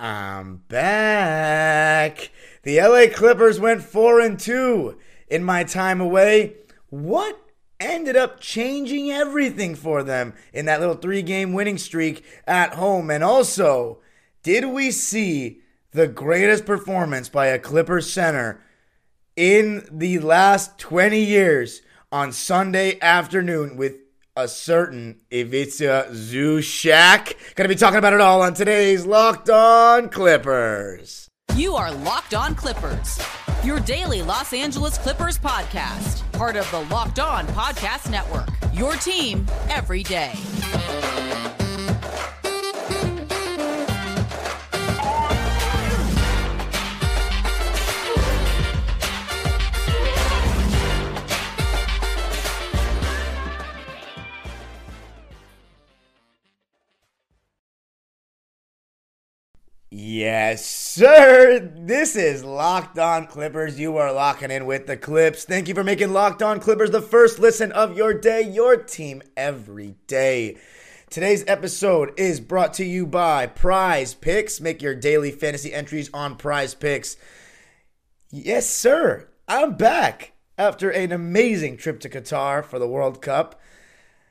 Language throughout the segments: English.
I'm back. The LA Clippers went 4 and 2 in my time away. What ended up changing everything for them in that little 3-game winning streak at home? And also, did we see the greatest performance by a Clippers center in the last 20 years on Sunday afternoon with a certain Ivica Zushak. Gonna be talking about it all on today's Locked On Clippers. You are Locked On Clippers, your daily Los Angeles Clippers podcast, part of the Locked On Podcast Network. Your team every day. Yes, sir. This is Locked On Clippers. You are locking in with the Clips. Thank you for making Locked On Clippers the first listen of your day, your team every day. Today's episode is brought to you by Prize Picks. Make your daily fantasy entries on Prize Picks. Yes, sir. I'm back after an amazing trip to Qatar for the World Cup.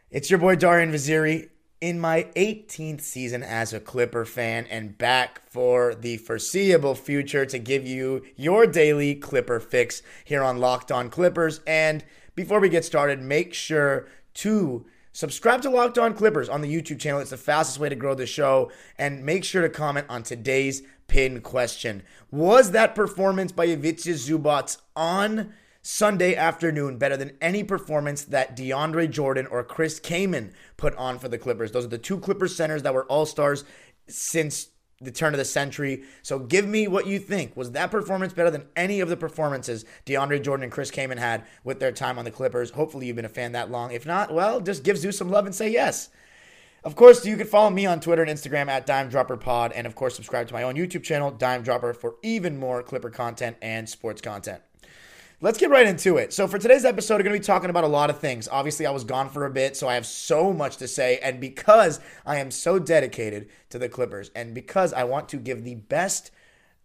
It's your boy Darian Vaziri in my 18th season as a Clipper fan and back for the foreseeable future to give you your daily Clipper fix here on Locked On Clippers. And before we get started, make sure to subscribe to Locked On Clippers on the YouTube channel. It's the fastest way to grow the show. And make sure to comment on today's pin question. Was that performance by Ivica Zubac on Sunday afternoon better than any performance that DeAndre Jordan or Chris Kaman put on for the Clippers. Those are the two Clippers centers that were all stars since the turn of the century. So give me what you think. Was that performance better than any of the performances DeAndre Jordan and Chris Kaman had with their time on the Clippers? Hopefully you've been a fan that long. If not, well, just give Zeus some love and say yes. Of course, you can follow me on Twitter and Instagram at Dime Dropper Pod, and of course, subscribe to my own YouTube channel, Dime Dropper, for even more Clipper content and sports content. Let's get right into it. So, for today's episode, we're going to be talking about a lot of things. Obviously, I was gone for a bit, so I have so much to say. And because I am so dedicated to the Clippers, and because I want to give the best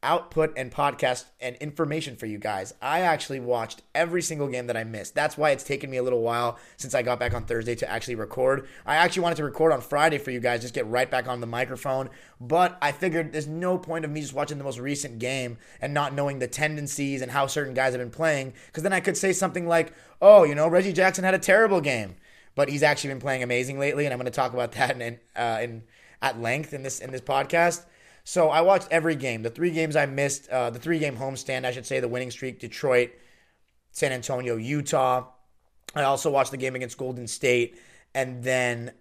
output and podcast and information for you guys. I actually watched every single game that I missed. That's why it's taken me a little while since I got back on Thursday to actually record. I actually wanted to record on Friday for you guys, just get right back on the microphone. But I figured there's no point of me just watching the most recent game and not knowing the tendencies and how certain guys have been playing, because then I could say something like, oh, you know, Reggie Jackson had a terrible game. But he's actually been playing amazing lately, and I'm going to talk about that in, uh, in at length in this in this podcast. So I watched every game. The three games I missed, uh, the three game homestand, I should say, the winning streak, Detroit, San Antonio, Utah. I also watched the game against Golden State. And then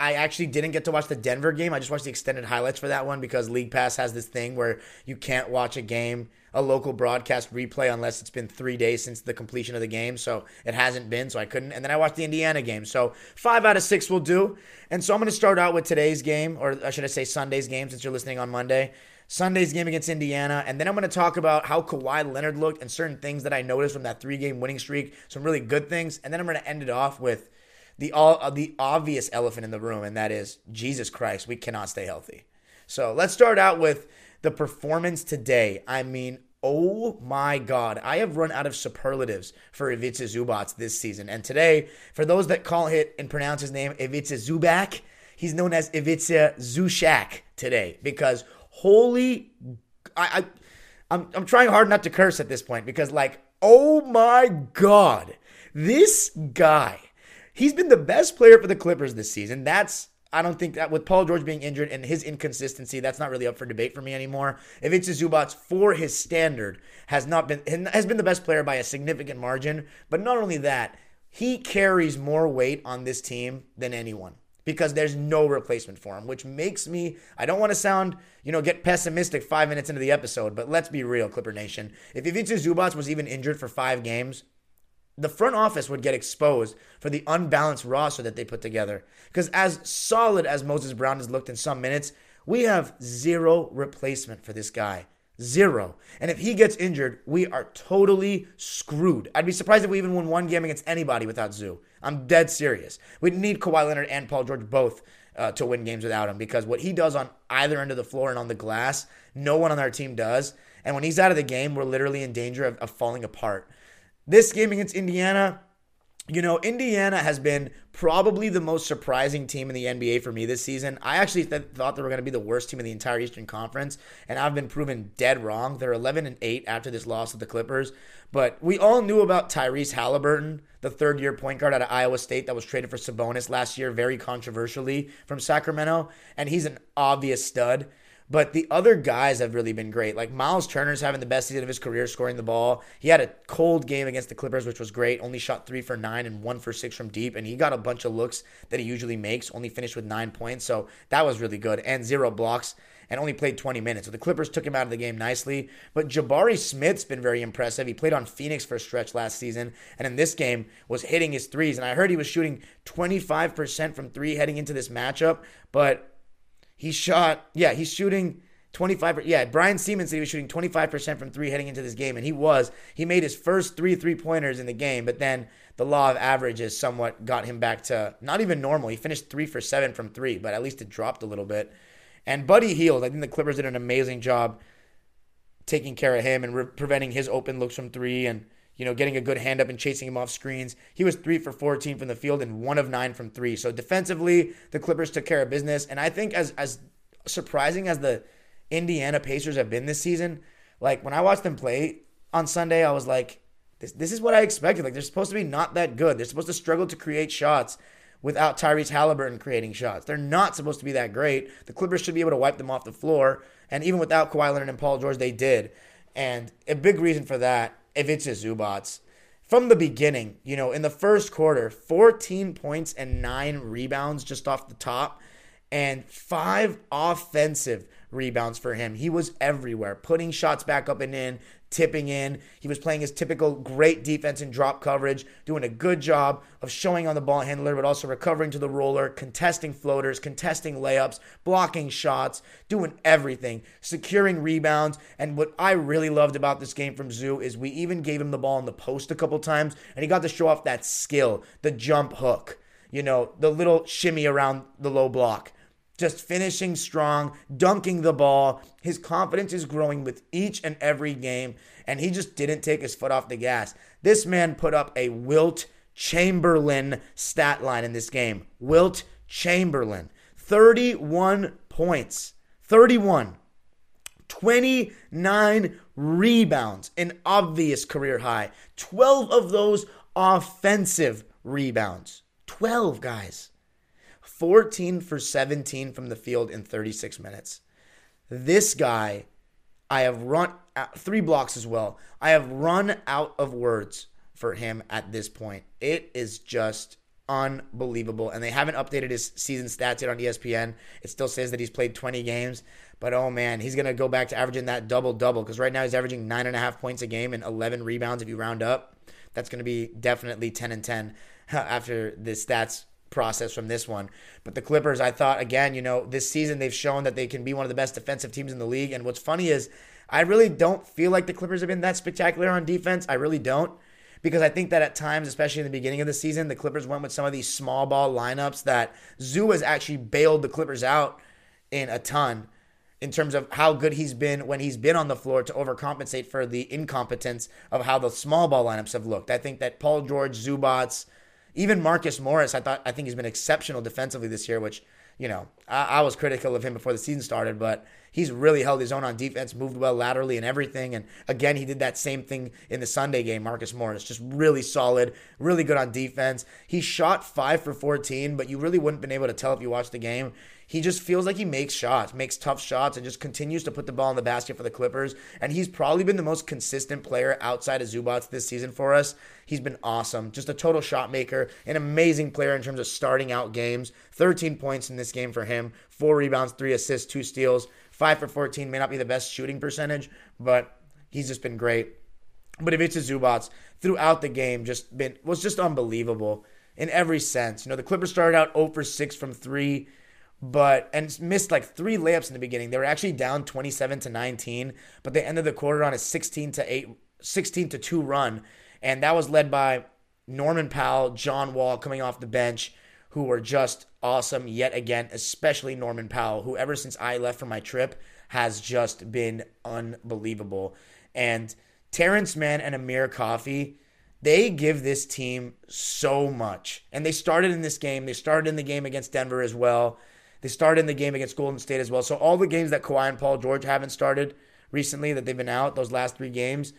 I actually didn't get to watch the Denver game. I just watched the extended highlights for that one because League Pass has this thing where you can't watch a game a local broadcast replay unless it's been three days since the completion of the game. So it hasn't been, so I couldn't. And then I watched the Indiana game. So five out of six will do. And so I'm going to start out with today's game, or should I say Sunday's game since you're listening on Monday. Sunday's game against Indiana. And then I'm going to talk about how Kawhi Leonard looked and certain things that I noticed from that three game winning streak, some really good things. And then I'm going to end it off with the, all, uh, the obvious elephant in the room, and that is Jesus Christ, we cannot stay healthy. So let's start out with the performance today. I mean, oh my God, I have run out of superlatives for Ivica Zubac this season. And today, for those that call it and pronounce his name Ivica Zubac, he's known as Ivica Zushak today because holy, I, I I'm, I'm trying hard not to curse at this point because like, oh my God, this guy, he's been the best player for the Clippers this season. That's I don't think that with Paul George being injured and his inconsistency, that's not really up for debate for me anymore. It's Zubac for his standard has not been has been the best player by a significant margin, but not only that, he carries more weight on this team than anyone because there's no replacement for him, which makes me I don't want to sound, you know, get pessimistic 5 minutes into the episode, but let's be real, Clipper Nation. If Ivica Zubac was even injured for 5 games, the front office would get exposed for the unbalanced roster that they put together. Because as solid as Moses Brown has looked in some minutes, we have zero replacement for this guy. Zero. And if he gets injured, we are totally screwed. I'd be surprised if we even win one game against anybody without Zoo. I'm dead serious. We need Kawhi Leonard and Paul George both uh, to win games without him because what he does on either end of the floor and on the glass, no one on our team does. And when he's out of the game, we're literally in danger of, of falling apart. This game against Indiana, you know, Indiana has been probably the most surprising team in the NBA for me this season. I actually th- thought they were going to be the worst team in the entire Eastern Conference, and I've been proven dead wrong. They're 11 and 8 after this loss to the Clippers, but we all knew about Tyrese Halliburton, the third-year point guard out of Iowa State that was traded for Sabonis last year, very controversially from Sacramento, and he's an obvious stud. But the other guys have really been great. Like Miles Turner's having the best season of his career scoring the ball. He had a cold game against the Clippers, which was great. Only shot three for nine and one for six from deep. And he got a bunch of looks that he usually makes, only finished with nine points. So that was really good. And zero blocks and only played 20 minutes. So the Clippers took him out of the game nicely. But Jabari Smith's been very impressive. He played on Phoenix for a stretch last season, and in this game was hitting his threes. And I heard he was shooting 25% from three heading into this matchup, but he shot, yeah, he's shooting 25 yeah Brian Sieman said he was shooting 25% from three heading into this game and he was. He made his first three three pointers in the game but then the law of averages somewhat got him back to not even normal. He finished three for seven from three but at least it dropped a little bit. And buddy Hield i think the clippers did an amazing job taking care of him and re- preventing his open looks from three and you know, getting a good hand up and chasing him off screens. He was three for 14 from the field and one of nine from three. So defensively, the Clippers took care of business. And I think as as surprising as the Indiana Pacers have been this season, like when I watched them play on Sunday, I was like, this this is what I expected. Like they're supposed to be not that good. They're supposed to struggle to create shots without Tyrese Halliburton creating shots. They're not supposed to be that great. The Clippers should be able to wipe them off the floor. And even without Kawhi Leonard and Paul George, they did. And a big reason for that Ivica Zubac. From the beginning, you know, in the first quarter, 14 points and nine rebounds just off the top, and five offensive rebounds for him. He was everywhere, putting shots back up and in, tipping in. He was playing his typical great defense and drop coverage, doing a good job of showing on the ball handler, but also recovering to the roller, contesting floaters, contesting layups, blocking shots, doing everything, securing rebounds. And what I really loved about this game from Zoo is we even gave him the ball in the post a couple times, and he got to show off that skill, the jump hook, you know, the little shimmy around the low block just finishing strong, dunking the ball. His confidence is growing with each and every game, and he just didn't take his foot off the gas. This man put up a Wilt Chamberlain stat line in this game. Wilt Chamberlain, 31 points. 31. 29 rebounds, an obvious career high. 12 of those offensive rebounds. 12, guys. 14 for 17 from the field in 36 minutes. This guy, I have run uh, three blocks as well. I have run out of words for him at this point. It is just unbelievable. And they haven't updated his season stats yet on ESPN. It still says that he's played 20 games. But oh man, he's going to go back to averaging that double double because right now he's averaging nine and a half points a game and 11 rebounds if you round up. That's going to be definitely 10 and 10 after the stats process from this one. But the Clippers, I thought, again, you know, this season they've shown that they can be one of the best defensive teams in the league. And what's funny is I really don't feel like the Clippers have been that spectacular on defense. I really don't. Because I think that at times, especially in the beginning of the season, the Clippers went with some of these small ball lineups that Zoo has actually bailed the Clippers out in a ton in terms of how good he's been when he's been on the floor to overcompensate for the incompetence of how the small ball lineups have looked. I think that Paul George, Zubac, even Marcus Morris, I thought I think he's been exceptional defensively this year, which you know I, I, was critical of him before the season started, but he's really held his own on defense, moved well laterally and everything. And again, he did that same thing in the Sunday game. Marcus Morris just really solid, really good on defense. He shot five for 14, but you really wouldn't been able to tell if you watched the game he just feels like he makes shots, makes tough shots, and just continues to put the ball in the basket for the Clippers. And he's probably been the most consistent player outside of Zubac this season for us. He's been awesome. Just a total shot maker, an amazing player in terms of starting out games. 13 points in this game for him, four rebounds, three assists, two steals, five for 14. May not be the best shooting percentage, but he's just been great. But if Ivica Zubac throughout the game just been was just unbelievable in every sense. You know, the Clippers started out 0 for 6 from 3 but and missed like three layups in the beginning. They were actually down 27 to 19, but they ended the quarter on a 16 to 8 16 to 2 run and that was led by Norman Powell, John Wall coming off the bench, who were just awesome yet again, especially Norman Powell, who ever since I left for my trip has just been unbelievable. And Terrence Mann and Amir Coffey, they give this team so much. And they started in this game. They started in the game against Denver as well. They started in the game against Golden State as well. So all the games that Kawhi and Paul George haven't started recently that they've been out, those last three games,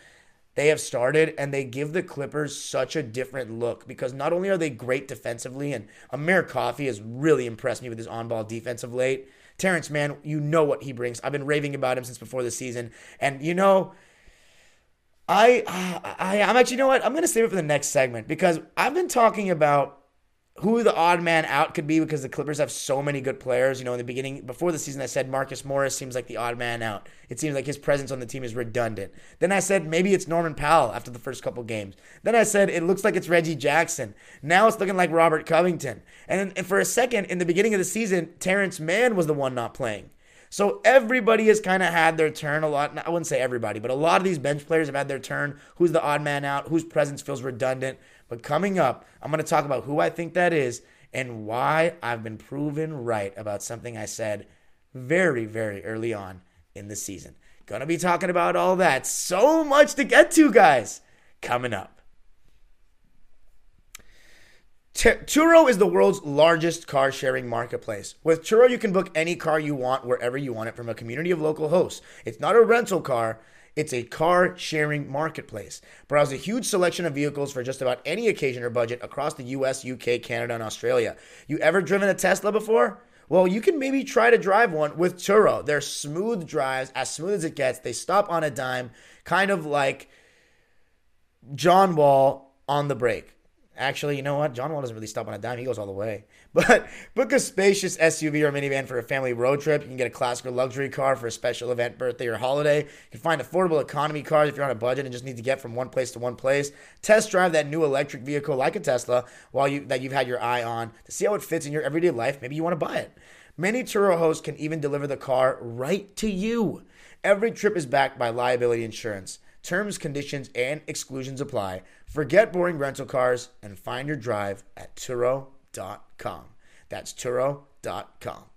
they have started and they give the Clippers such a different look because not only are they great defensively, and Amir Coffey has really impressed me with his on ball defense of late. Terrence man, you know what he brings. I've been raving about him since before the season. And you know, I, I I'm actually you know what? I'm gonna save it for the next segment because I've been talking about who the odd man out could be because the Clippers have so many good players. You know, in the beginning, before the season, I said Marcus Morris seems like the odd man out. It seems like his presence on the team is redundant. Then I said maybe it's Norman Powell after the first couple games. Then I said it looks like it's Reggie Jackson. Now it's looking like Robert Covington. And, and for a second, in the beginning of the season, Terrence Mann was the one not playing. So everybody has kind of had their turn a lot. I wouldn't say everybody, but a lot of these bench players have had their turn. Who's the odd man out? Whose presence feels redundant? But coming up, I'm going to talk about who I think that is and why I've been proven right about something I said very, very early on in the season. Gonna be talking about all that. So much to get to, guys. Coming up. T- Turo is the world's largest car sharing marketplace. With Turo, you can book any car you want wherever you want it from a community of local hosts. It's not a rental car, it's a car sharing marketplace. Browse a huge selection of vehicles for just about any occasion or budget across the US, UK, Canada, and Australia. You ever driven a Tesla before? Well, you can maybe try to drive one with Turo. They're smooth drives, as smooth as it gets. They stop on a dime, kind of like John Wall on the brake. Actually, you know what? John Wall doesn't really stop on a dime. He goes all the way. But book a spacious SUV or minivan for a family road trip. You can get a classic or luxury car for a special event, birthday, or holiday. You can find affordable economy cars if you're on a budget and just need to get from one place to one place. Test drive that new electric vehicle like a Tesla while you that you've had your eye on to see how it fits in your everyday life. Maybe you want to buy it. Many Turo hosts can even deliver the car right to you. Every trip is backed by liability insurance. Terms, conditions, and exclusions apply. Forget boring rental cars and find your drive at Turo.com. That's Turo.com.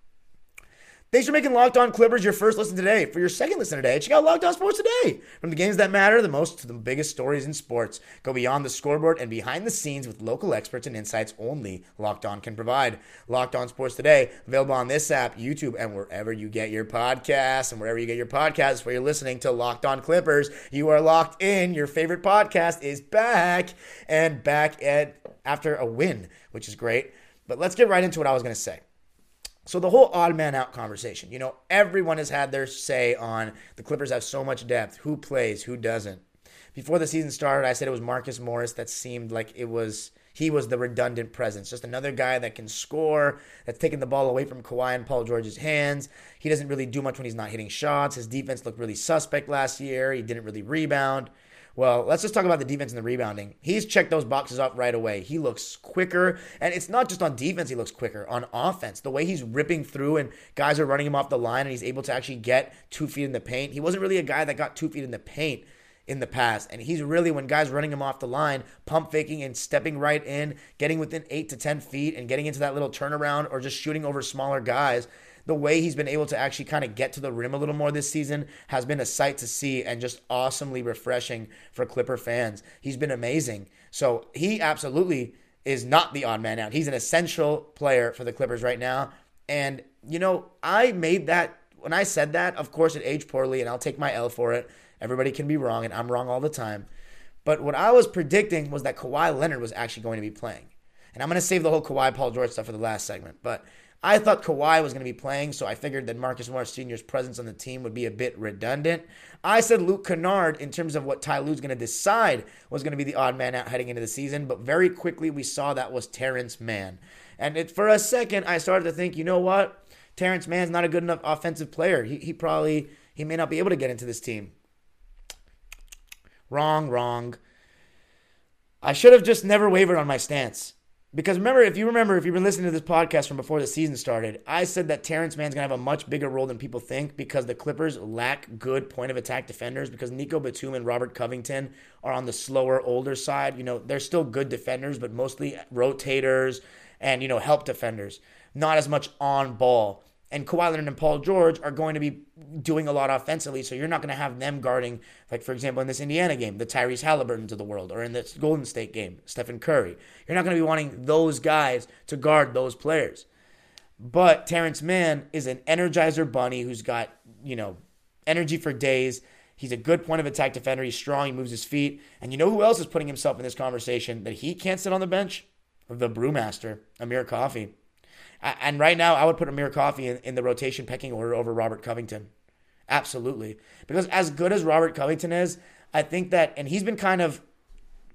Thanks for making Locked On Clippers your first listen today. For your second listen today, check out Locked On Sports Today. From the games that matter the most to the biggest stories in sports, go beyond the scoreboard and behind the scenes with local experts and insights only Locked On can provide. Locked On Sports Today, available on this app, YouTube, and wherever you get your podcasts. And wherever you get your podcasts, where you're listening to Locked On Clippers, you are locked in. Your favorite podcast is back and back at after a win, which is great. But let's get right into what I was going to say. So the whole odd man out conversation, you know, everyone has had their say on the Clippers have so much depth, who plays, who doesn't. Before the season started, I said it was Marcus Morris that seemed like it was he was the redundant presence, just another guy that can score, that's taking the ball away from Kawhi and Paul George's hands. He doesn't really do much when he's not hitting shots. His defense looked really suspect last year. He didn't really rebound. Well, let's just talk about the defense and the rebounding. He's checked those boxes off right away. He looks quicker, and it's not just on defense, he looks quicker. On offense, the way he's ripping through and guys are running him off the line and he's able to actually get two feet in the paint. He wasn't really a guy that got two feet in the paint in the past. And he's really, when guys running him off the line, pump faking and stepping right in, getting within eight to 10 feet and getting into that little turnaround or just shooting over smaller guys the way he's been able to actually kind of get to the rim a little more this season has been a sight to see and just awesomely refreshing for Clipper fans. He's been amazing. So he absolutely is not the odd man out. He's an essential player for the Clippers right now. And, you know, I made that, when I said that, of course it aged poorly and I'll take my L for it. Everybody can be wrong and I'm wrong all the time. But what I was predicting was that Kawhi Leonard was actually going to be playing. And I'm going to save the whole Kawhi Paul George stuff for the last segment. But I thought Kawhi was going to be playing, so I figured that Marcus Morris Sr.'s presence on the team would be a bit redundant. I said Luke Kennard, in terms of what Ty Lue's going to decide, was going to be the odd man out heading into the season, but very quickly we saw that was Terrence Mann. And it, for a second, I started to think, you know what? Terrence Mann's not a good enough offensive player. He, he probably, he may not be able to get into this team. Wrong, wrong. I should have just never wavered on my stance. Because remember, if you remember, if you've been listening to this podcast from before the season started, I said that Terrence Mann's going to have a much bigger role than people think because the Clippers lack good point of attack defenders because Nico Batum and Robert Covington are on the slower, older side. You know, they're still good defenders, but mostly rotators and, you know, help defenders, not as much on ball. And Kawhi Leonard and Paul George are going to be doing a lot offensively, so you're not going to have them guarding, like for example, in this Indiana game, the Tyrese Halliburtons of the world, or in this Golden State game, Stephen Curry. You're not going to be wanting those guys to guard those players. But Terrence Mann is an energizer bunny who's got, you know, energy for days. He's a good point of attack defender. He's strong. He moves his feet. And you know who else is putting himself in this conversation that he can't sit on the bench? The brewmaster, Amir Coffey. And right now, I would put Amir Coffey in, in the rotation pecking order over Robert Covington. Absolutely. Because as good as Robert Covington is, I think that, and he's been kind of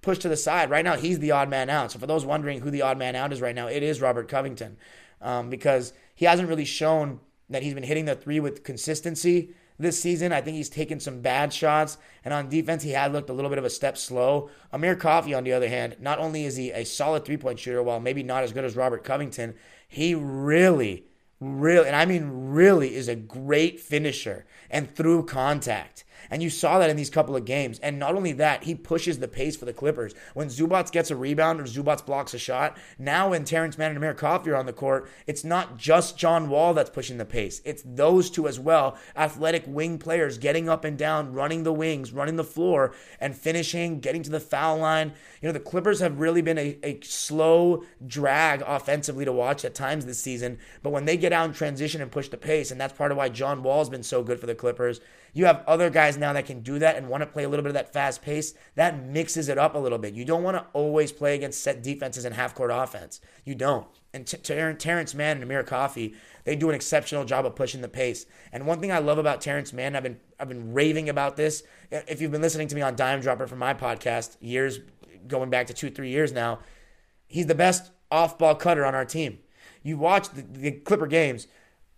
pushed to the side. Right now, he's the odd man out. So for those wondering who the odd man out is right now, it is Robert Covington. Um, because he hasn't really shown that he's been hitting the three with consistency this season. I think he's taken some bad shots, and on defense, he had looked a little bit of a step slow. Amir Coffey, on the other hand, not only is he a solid three point shooter, while maybe not as good as Robert Covington, he really, really, and I mean really, is a great finisher and through contact. And you saw that in these couple of games. And not only that, he pushes the pace for the Clippers. When Zubac gets a rebound or Zubac blocks a shot, now when Terrence Mann and Amir Coffey are on the court, it's not just John Wall that's pushing the pace. It's those two as well, athletic wing players getting up and down, running the wings, running the floor, and finishing, getting to the foul line. You know, the Clippers have really been a, a slow drag offensively to watch at times this season. But when they get out in transition and push the pace, and that's part of why John Wall's been so good for the Clippers, you have other guys now that can do that and want to play a little bit of that fast pace. That mixes it up a little bit. You don't want to always play against set defenses and half court offense. You don't. And Terrence Mann and Amir Coffey, they do an exceptional job of pushing the pace. And one thing I love about Terrence Mann, I've been I've been raving about this. If you've been listening to me on Dime Dropper from my podcast, years going back to two, three years now, he's the best off ball cutter on our team. You watch the, the Clipper games,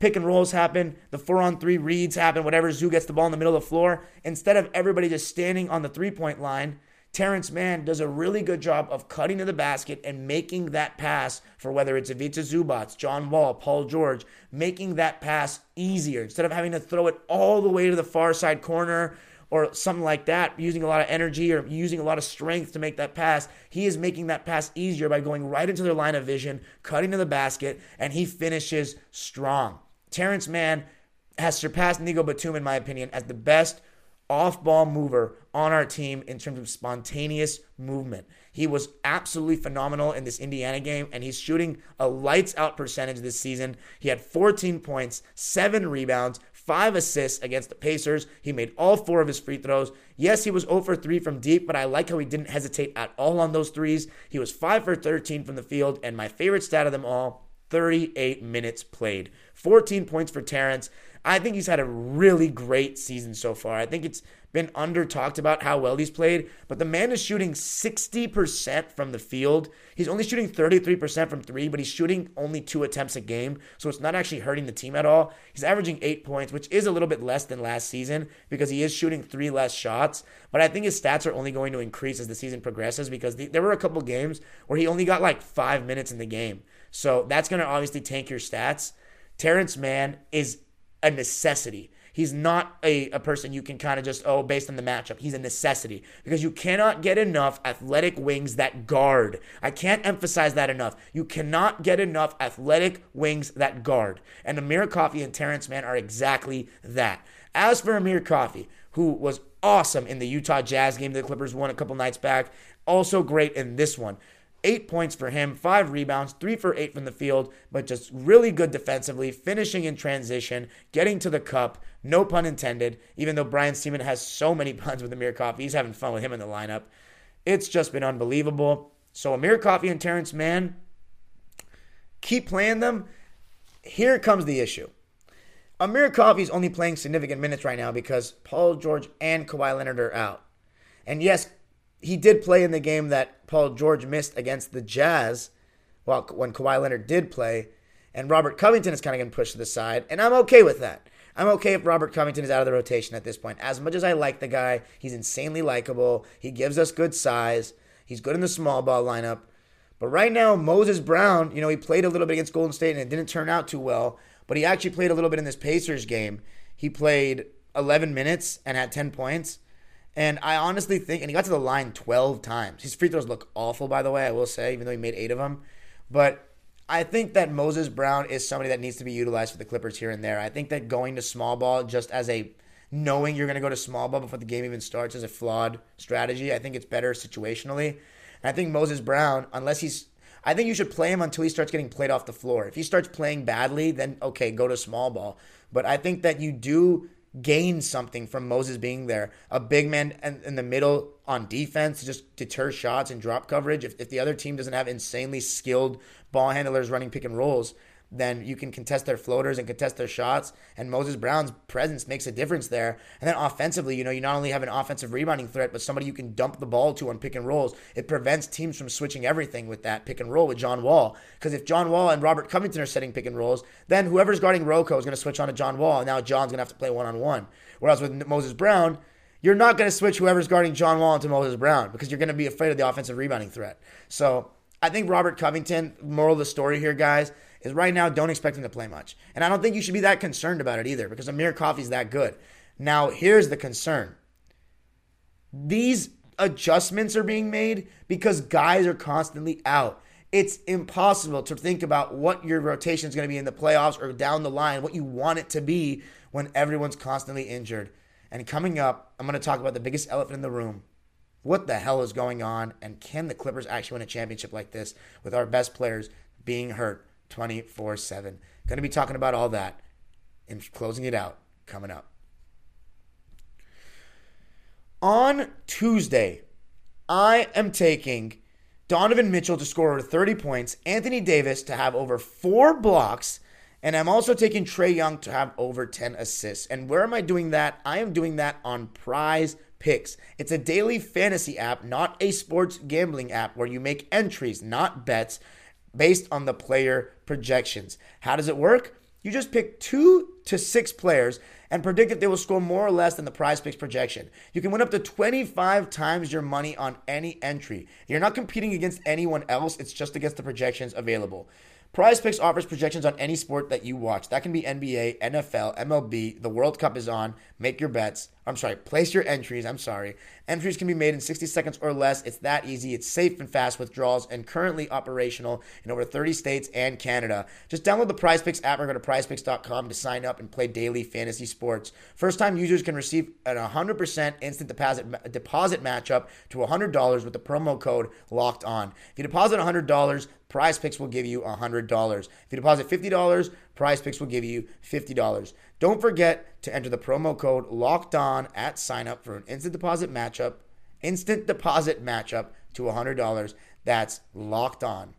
pick and rolls happen, the four on three reads happen, whatever. Zoo gets the ball in the middle of the floor. Instead of everybody just standing on the three point line, Terrence Mann does a really good job of cutting to the basket and making that pass for whether it's Ivica Zubac, John Wall, Paul George, making that pass easier instead of having to throw it all the way to the far side corner or something like that, using a lot of energy or using a lot of strength to make that pass. He is making that pass easier by going right into their line of vision, cutting to the basket, and he finishes strong. Terrence Mann has surpassed Nico Batum, in my opinion, as the best off ball mover on our team in terms of spontaneous movement. He was absolutely phenomenal in this Indiana game, and he's shooting a lights out percentage this season. He had 14 points, seven rebounds, five assists against the Pacers. He made all four of his free throws. Yes, he was 0 for 3 from deep, but I like how he didn't hesitate at all on those threes. He was 5 for 13 from the field, and my favorite stat of them all 38 minutes played. 14 points for Terrence. I think he's had a really great season so far. I think it's been under talked about how well he's played, but the man is shooting 60% from the field. He's only shooting 33% from three, but he's shooting only two attempts a game, so it's not actually hurting the team at all. He's averaging eight points, which is a little bit less than last season because he is shooting three less shots. But I think his stats are only going to increase as the season progresses because the, there were a couple games where he only got like five minutes in the game. So that's going to obviously tank your stats. Terrence Mann is a necessity. He's not a, a person you can kind of just, oh, based on the matchup. He's a necessity because you cannot get enough athletic wings that guard. I can't emphasize that enough. You cannot get enough athletic wings that guard. And Amir Coffey and Terrence Mann are exactly that. As for Amir Coffey, who was awesome in the Utah Jazz game the Clippers won a couple nights back, also great in this one. Eight points for him, five rebounds, three for eight from the field, but just really good defensively, finishing in transition, getting to the cup, no pun intended, even though Brian Sieman has so many puns with Amir Coffey. He's having fun with him in the lineup. It's just been unbelievable. So Amir Coffey and Terrence Mann, keep playing them. Here comes the issue. Amir Coffey is only playing significant minutes right now because Paul George and Kawhi Leonard are out. And yes, he did play in the game that Paul George missed against the Jazz, well, when Kawhi Leonard did play, and Robert Covington is kind of getting pushed to the side, and I'm okay with that. I'm okay if Robert Covington is out of the rotation at this point. As much as I like the guy, he's insanely likable. He gives us good size. He's good in the small ball lineup. But right now, Moses Brown, you know, he played a little bit against Golden State and it didn't turn out too well. But he actually played a little bit in this Pacers game. He played 11 minutes and had 10 points. And I honestly think, and he got to the line 12 times. His free throws look awful, by the way, I will say, even though he made eight of them. But I think that Moses Brown is somebody that needs to be utilized for the Clippers here and there. I think that going to small ball just as a knowing you're going to go to small ball before the game even starts is a flawed strategy. I think it's better situationally. And I think Moses Brown, unless he's I think you should play him until he starts getting played off the floor. If he starts playing badly, then okay, go to small ball. But I think that you do gain something from Moses being there. A big man in, the middle on defense to just deter shots and drop coverage. If, if the other team doesn't have insanely skilled ball handlers running pick and rolls, then you can contest their floaters and contest their shots. And Moses Brown's presence makes a difference there. And then offensively, you know, you not only have an offensive rebounding threat, but somebody you can dump the ball to on pick and rolls. It prevents teams from switching everything with that pick and roll with John Wall. Because if John Wall and Robert Covington are setting pick and rolls, then whoever's guarding Rocco is going to switch on to John Wall. And now John's going to have to play one on one. Whereas with Moses Brown, you're not going to switch whoever's guarding John Wall into Moses Brown because you're going to be afraid of the offensive rebounding threat. So I think Robert Covington, moral of the story here, guys, is right now don't expect him to play much. And I don't think you should be that concerned about it either because Amir Coffey's that good. Now, here's the concern. These adjustments are being made because guys are constantly out. It's impossible to think about what your rotation is going to be in the playoffs or down the line, what you want it to be when everyone's constantly injured. And coming up, I'm going to talk about the biggest elephant in the room. What the hell is going on? And can the Clippers actually win a championship like this with our best players being hurt? 24 7. Going to be talking about all that and closing it out coming up. On Tuesday, I am taking Donovan Mitchell to score over 30 points, Anthony Davis to have over four blocks, and I'm also taking Trae Young to have over 10 assists. And where am I doing that? I am doing that on Prize Picks. It's a daily fantasy app, not a sports gambling app where you make entries, not bets based on the player projections. How does it work? You just pick two to six players and predict if they will score more or less than the prize picks projection. You can win up to 25 times your money on any entry. You're not competing against anyone else, it's just against the projections available. Prize Picks offers projections on any sport that you watch. That can be NBA, NFL, MLB. The World Cup is on. Make your bets. I'm sorry, place your entries. I'm sorry. Entries can be made in 60 seconds or less. It's that easy. It's safe and fast withdrawals and currently operational in over 30 states and Canada. Just download the Prize Picks app or go to prizepicks.com to sign up and play daily fantasy sports. First time users can receive an 100% instant deposit deposit matchup to $100 with the promo code locked on. If you deposit $100, Prize Picks will give you $100. If you deposit $50, Prize Picks will give you $50. Don't forget to enter the promo code locked on at sign up for an instant deposit matchup, instant deposit matchup to $100. That's locked on.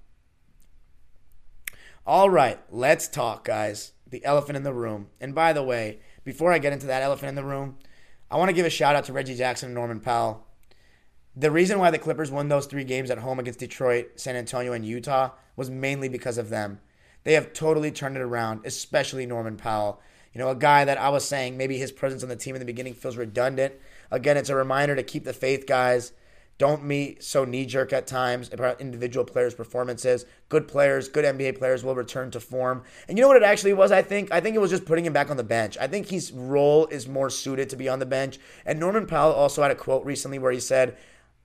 All right, let's talk, guys. The elephant in the room. And by the way, before I get into that elephant in the room, I want to give a shout out to Reggie Jackson and Norman Powell. The reason why the Clippers won those three games at home against Detroit, San Antonio, and Utah was mainly because of them. They have totally turned it around, especially Norman Powell. You know, a guy that I was saying maybe his presence on the team in the beginning feels redundant. Again, it's a reminder to keep the faith, guys. Don't be so knee jerk at times about individual players' performances. Good players, good NBA players will return to form. And you know what it actually was, I think? I think it was just putting him back on the bench. I think his role is more suited to be on the bench. And Norman Powell also had a quote recently where he said,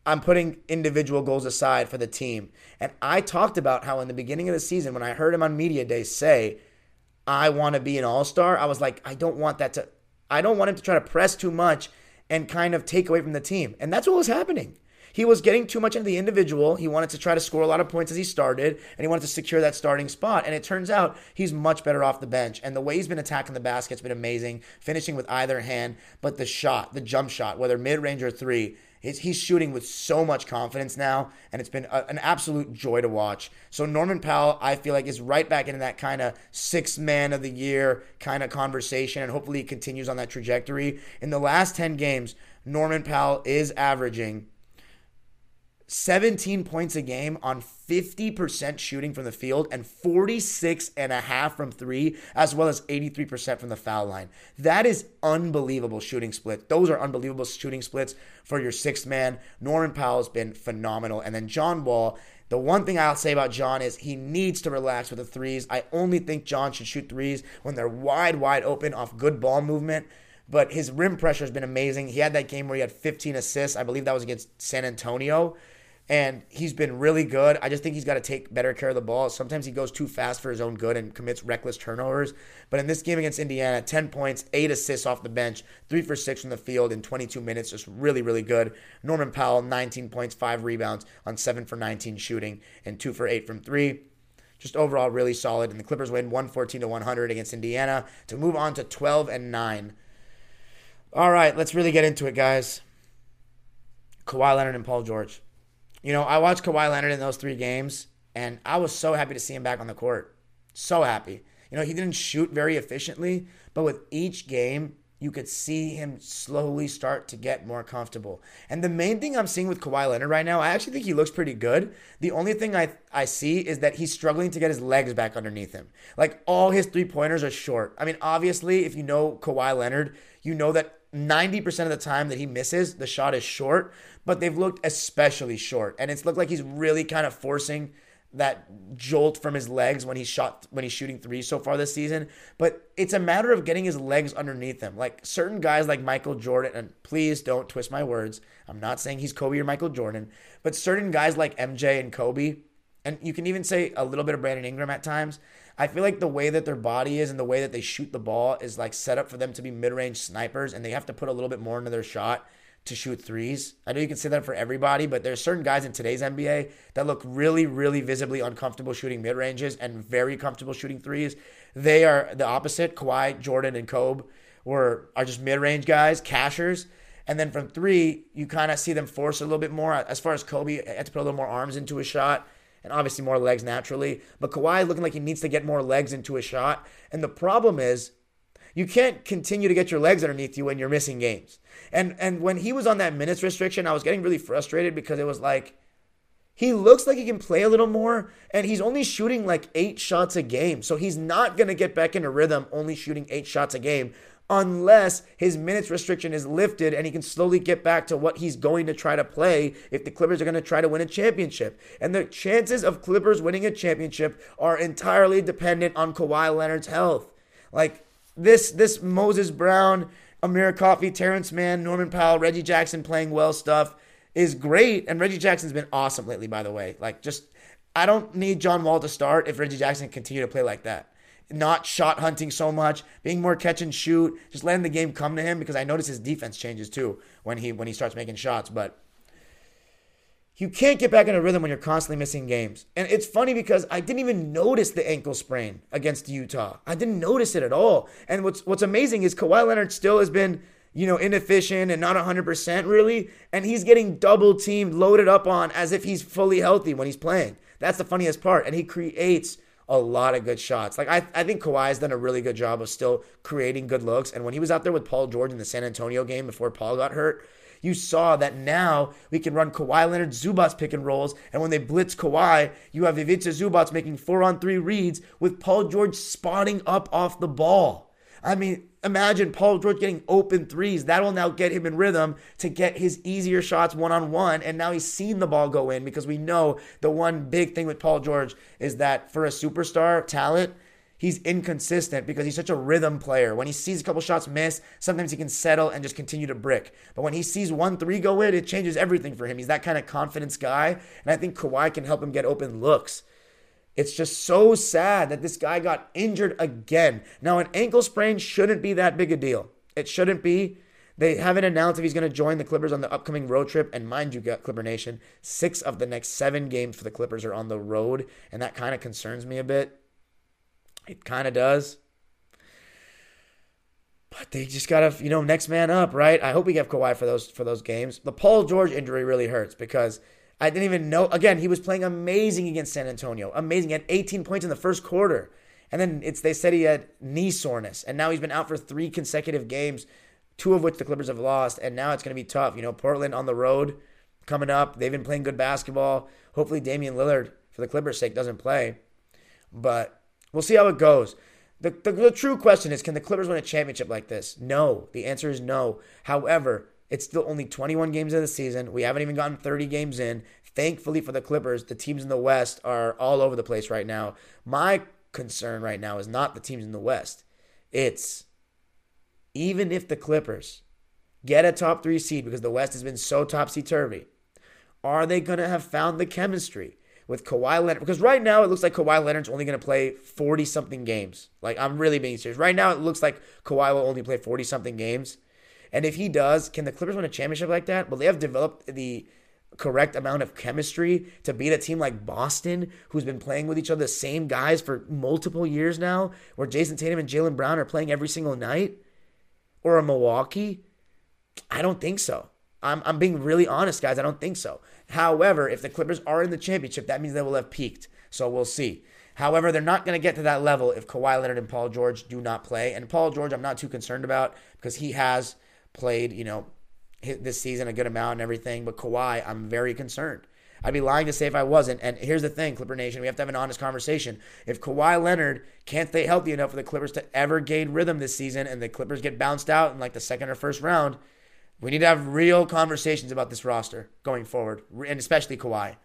I'm putting individual goals aside for the team. And I talked about how in the beginning of the season, when I heard him on Media Day say, I want to be an all star, I was like, I don't want that to, I don't want him to try to press too much and kind of take away from the team. And that's what was happening. He was getting too much into the individual. He wanted to try to score a lot of points as he started, and he wanted to secure that starting spot. And it turns out he's much better off the bench. And the way he's been attacking the basket's been amazing, finishing with either hand. But the shot, the jump shot, whether mid range or three, He's shooting with so much confidence now, and it's been a, an absolute joy to watch. So Norman Powell, I feel like, is right back into that kind of six man of the year kind of conversation, and hopefully he continues on that trajectory. In the last 10 games, Norman Powell is averaging 17 points a game on 50% shooting from the field and 46 and a half from 3 as well as 83% from the foul line. That is unbelievable shooting split. Those are unbelievable shooting splits for your sixth man. Norman Powell's been phenomenal and then John Wall the one thing I'll say about John is he needs to relax with the threes. I only think John should shoot threes when they're wide, wide open off good ball movement but his rim pressure has been amazing. He had that game where he had 15 assists. I believe that was against San Antonio. And he's been really good. I just think he's got to take better care of the ball. Sometimes he goes too fast for his own good and commits reckless turnovers. But in this game against Indiana, 10 points, 8 assists off the bench, 3 for 6 from the field in 22 minutes, just really, really good. Norman Powell, 19 points, 5 rebounds on 7 for 19 shooting, and 2 for 8 from 3 just overall really solid. And the Clippers win 114 to 100 against Indiana to move on to 12 and 9. All right, let's really get into it, guys. Kawhi Leonard and Paul George. You know, I watched Kawhi Leonard in those three games, and I was so happy to see him back on the court. So happy. You know, he didn't shoot very efficiently, but with each game, you could see him slowly start to get more comfortable. And the main thing I'm seeing with Kawhi Leonard right now, I actually think he looks pretty good. The only thing I I see is that he's struggling to get his legs back underneath him. Like all his three pointers are short. I mean, obviously, if you know Kawhi Leonard, you know that 90% of the time that he misses, the shot is short, but they've looked especially short. And it's looked like he's really kind of forcing that jolt from his legs when he's shot when he's shooting threes so far this season. But it's a matter of getting his legs underneath him. Like certain guys like Michael Jordan, and please don't twist my words. I'm not saying he's Kobe or Michael Jordan, but certain guys like MJ and Kobe, and you can even say a little bit of Brandon Ingram at times. I feel like the way that their body is and the way that they shoot the ball is like set up for them to be mid-range snipers, and they have to put a little bit more into their shot to shoot threes. I know you can say that for everybody, but there's certain guys in today's NBA that look really, really visibly uncomfortable shooting mid ranges and very comfortable shooting threes. They are the opposite. Kawhi, Jordan, and Kobe were are just mid range guys, cashers. And then from three, you kind of see them force a little bit more. As far as Kobe, had to put a little more arms into his shot and obviously more legs naturally. But Kawhi looking like he needs to get more legs into his shot. And the problem is you can't continue to get your legs underneath you when you're missing games. And and when he was on that minutes restriction, I was getting really frustrated because it was like he looks like he can play a little more and he's only shooting like 8 shots a game. So he's not going to get back into rhythm only shooting 8 shots a game unless his minutes restriction is lifted and he can slowly get back to what he's going to try to play if the Clippers are going to try to win a championship. And the chances of Clippers winning a championship are entirely dependent on Kawhi Leonard's health. Like this this Moses Brown, Amir Coffey, Terrence Mann, Norman Powell, Reggie Jackson playing well stuff is great. And Reggie Jackson's been awesome lately, by the way. Like just I don't need John Wall to start if Reggie Jackson continue to play like that. Not shot hunting so much, being more catch and shoot, just letting the game come to him because I notice his defense changes too when he when he starts making shots. But you can't get back in a rhythm when you're constantly missing games. And it's funny because I didn't even notice the ankle sprain against Utah. I didn't notice it at all. And what's what's amazing is Kawhi Leonard still has been, you know, inefficient and not 100% really, and he's getting double teamed, loaded up on as if he's fully healthy when he's playing. That's the funniest part. And he creates a lot of good shots. Like I, I think Kawhi's done a really good job of still creating good looks. And when he was out there with Paul George in the San Antonio game before Paul got hurt, you saw that now we can run Kawhi Leonard Zubac pick and rolls. And when they blitz Kawhi, you have Ivica Zubac making four on three reads with Paul George spotting up off the ball. I mean, imagine Paul George getting open threes. That will now get him in rhythm to get his easier shots one on one. And now he's seen the ball go in because we know the one big thing with Paul George is that for a superstar talent, he's inconsistent because he's such a rhythm player. When he sees a couple shots miss, sometimes he can settle and just continue to brick. But when he sees one three go in, it changes everything for him. He's that kind of confidence guy. And I think Kawhi can help him get open looks. It's just so sad that this guy got injured again. Now, an ankle sprain shouldn't be that big a deal. It shouldn't be. They haven't announced if he's going to join the Clippers on the upcoming road trip. And mind you, Clipper Nation, six of the next seven games for the Clippers are on the road. And that kind of concerns me a bit. It kind of does. But they just gotta, you know, next man up, right? I hope we get Kawhi for those for those games. The Paul George injury really hurts because I didn't even know. Again, he was playing amazing against San Antonio, amazing. He had 18 points in the first quarter, and then it's they said he had knee soreness, and now he's been out for three consecutive games, two of which the Clippers have lost, and now it's gonna be tough. You know, Portland on the road coming up. They've been playing good basketball. Hopefully, Damian Lillard, for the Clippers' sake, doesn't play, but We'll see how it goes. The, the, the, true question is can the Clippers win a championship like this? No. The answer is no. However, it's still only 21 games of the season. We haven't even gotten 30 games in. Thankfully for the Clippers, the teams in the West are all over the place right now. My concern right now is not the teams in the West. It's even if the Clippers get a top three seed because the West has been so topsy turvy, Are they going to have found the chemistry with Kawhi Leonard? Because right now it looks like Kawhi Leonard's only going to play 40 something games. Like, I'm really being serious. Right now it looks like Kawhi will only play 40 something games. And if he does, can the Clippers win a championship like that? Will they have developed the correct amount of chemistry to beat a team like Boston, who's been playing with each other, the same guys for multiple years now, where Jayson Tatum and Jaylen Brown are playing every single night? Or a Milwaukee? I don't think so. I'm, I'm being really honest, guys. I don't think so. However, if the Clippers are in the championship, that means they will have peaked. So we'll see. However, they're not going to get to that level if Kawhi Leonard and Paul George do not play. And Paul George, I'm not too concerned about because he has played, you know, this season a good amount and everything. But Kawhi, I'm very concerned. I'd be lying to say if I wasn't. And here's the thing, Clipper Nation, we have to have an honest conversation. If Kawhi Leonard can't stay healthy enough for the Clippers to ever gain rhythm this season and the Clippers get bounced out in like the second or first round, we need to have real conversations about this roster going forward, and especially Kawhi.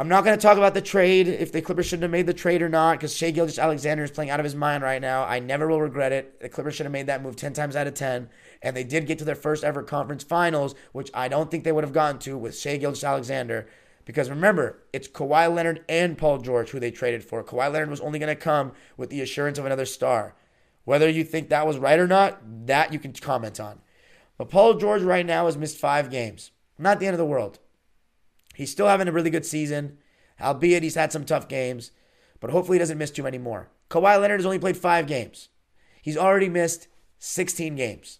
I'm not going to talk about the trade, if the Clippers shouldn't have made the trade or not, because Shai Gilgeous-Alexander is playing out of his mind right now. I never will regret it. The Clippers should have made that move 10 times out of 10. And they did get to their first ever conference finals, which I don't think they would have gotten to with Shai Gilgeous-Alexander. Because remember, it's Kawhi Leonard and Paul George who they traded for. Kawhi Leonard was only going to come with the assurance of another star. Whether you think that was right or not, that you can comment on. But Paul George right now has missed five games. Not the end of the world. He's still having a really good season, albeit he's had some tough games, but hopefully he doesn't miss too many more. Kawhi Leonard has only played five games. He's already missed 16 games.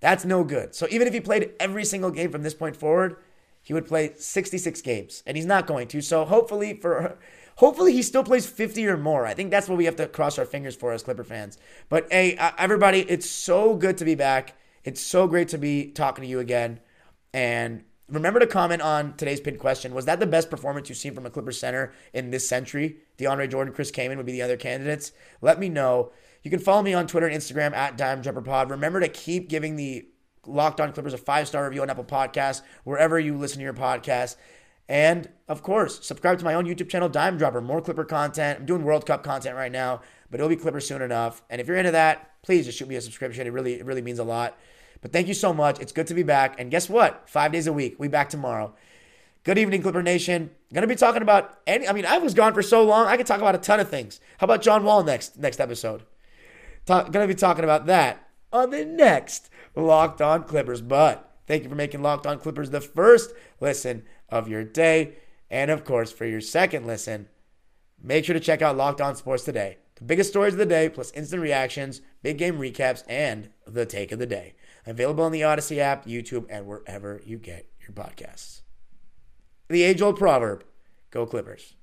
That's no good. So even if he played every single game from this point forward, he would play 66 games, and he's not going to. So hopefully for hopefully he still plays 50 or more. I think that's what we have to cross our fingers for as Clipper fans. But hey, uh, everybody, it's so good to be back. It's so great to be talking to you again. And Remember to comment on today's pinned question. Was that the best performance you've seen from a Clippers center in this century? DeAndre Jordan, Chris Kaman would be the other candidates. Let me know. You can follow me on Twitter and Instagram at Dime Pod. Remember to keep giving the Locked On Clippers a five star review on Apple Podcasts, wherever you listen to your podcast. And of course, subscribe to my own YouTube channel, Dime Dropper. More Clipper content. I'm doing World Cup content right now, but it'll be Clipper soon enough. And if you're into that, please just shoot me a subscription. It really, it really means a lot. But thank you so much. It's good to be back. And guess what? Five days a week. We back tomorrow. Good evening, Clipper Nation. Gonna be talking about any. I mean, I was gone for so long. I could talk about a ton of things. How about John Wall next next episode? Talk, gonna be talking about that on the next Locked On Clippers. But thank you for making Locked On Clippers the first listen of your day, and of course for your second listen. Make sure to check out Locked On Sports today. The biggest stories of the day, plus instant reactions, big game recaps, and the take of the day. Available on the Odyssey app, YouTube, and wherever you get your podcasts. The age old proverb go Clippers.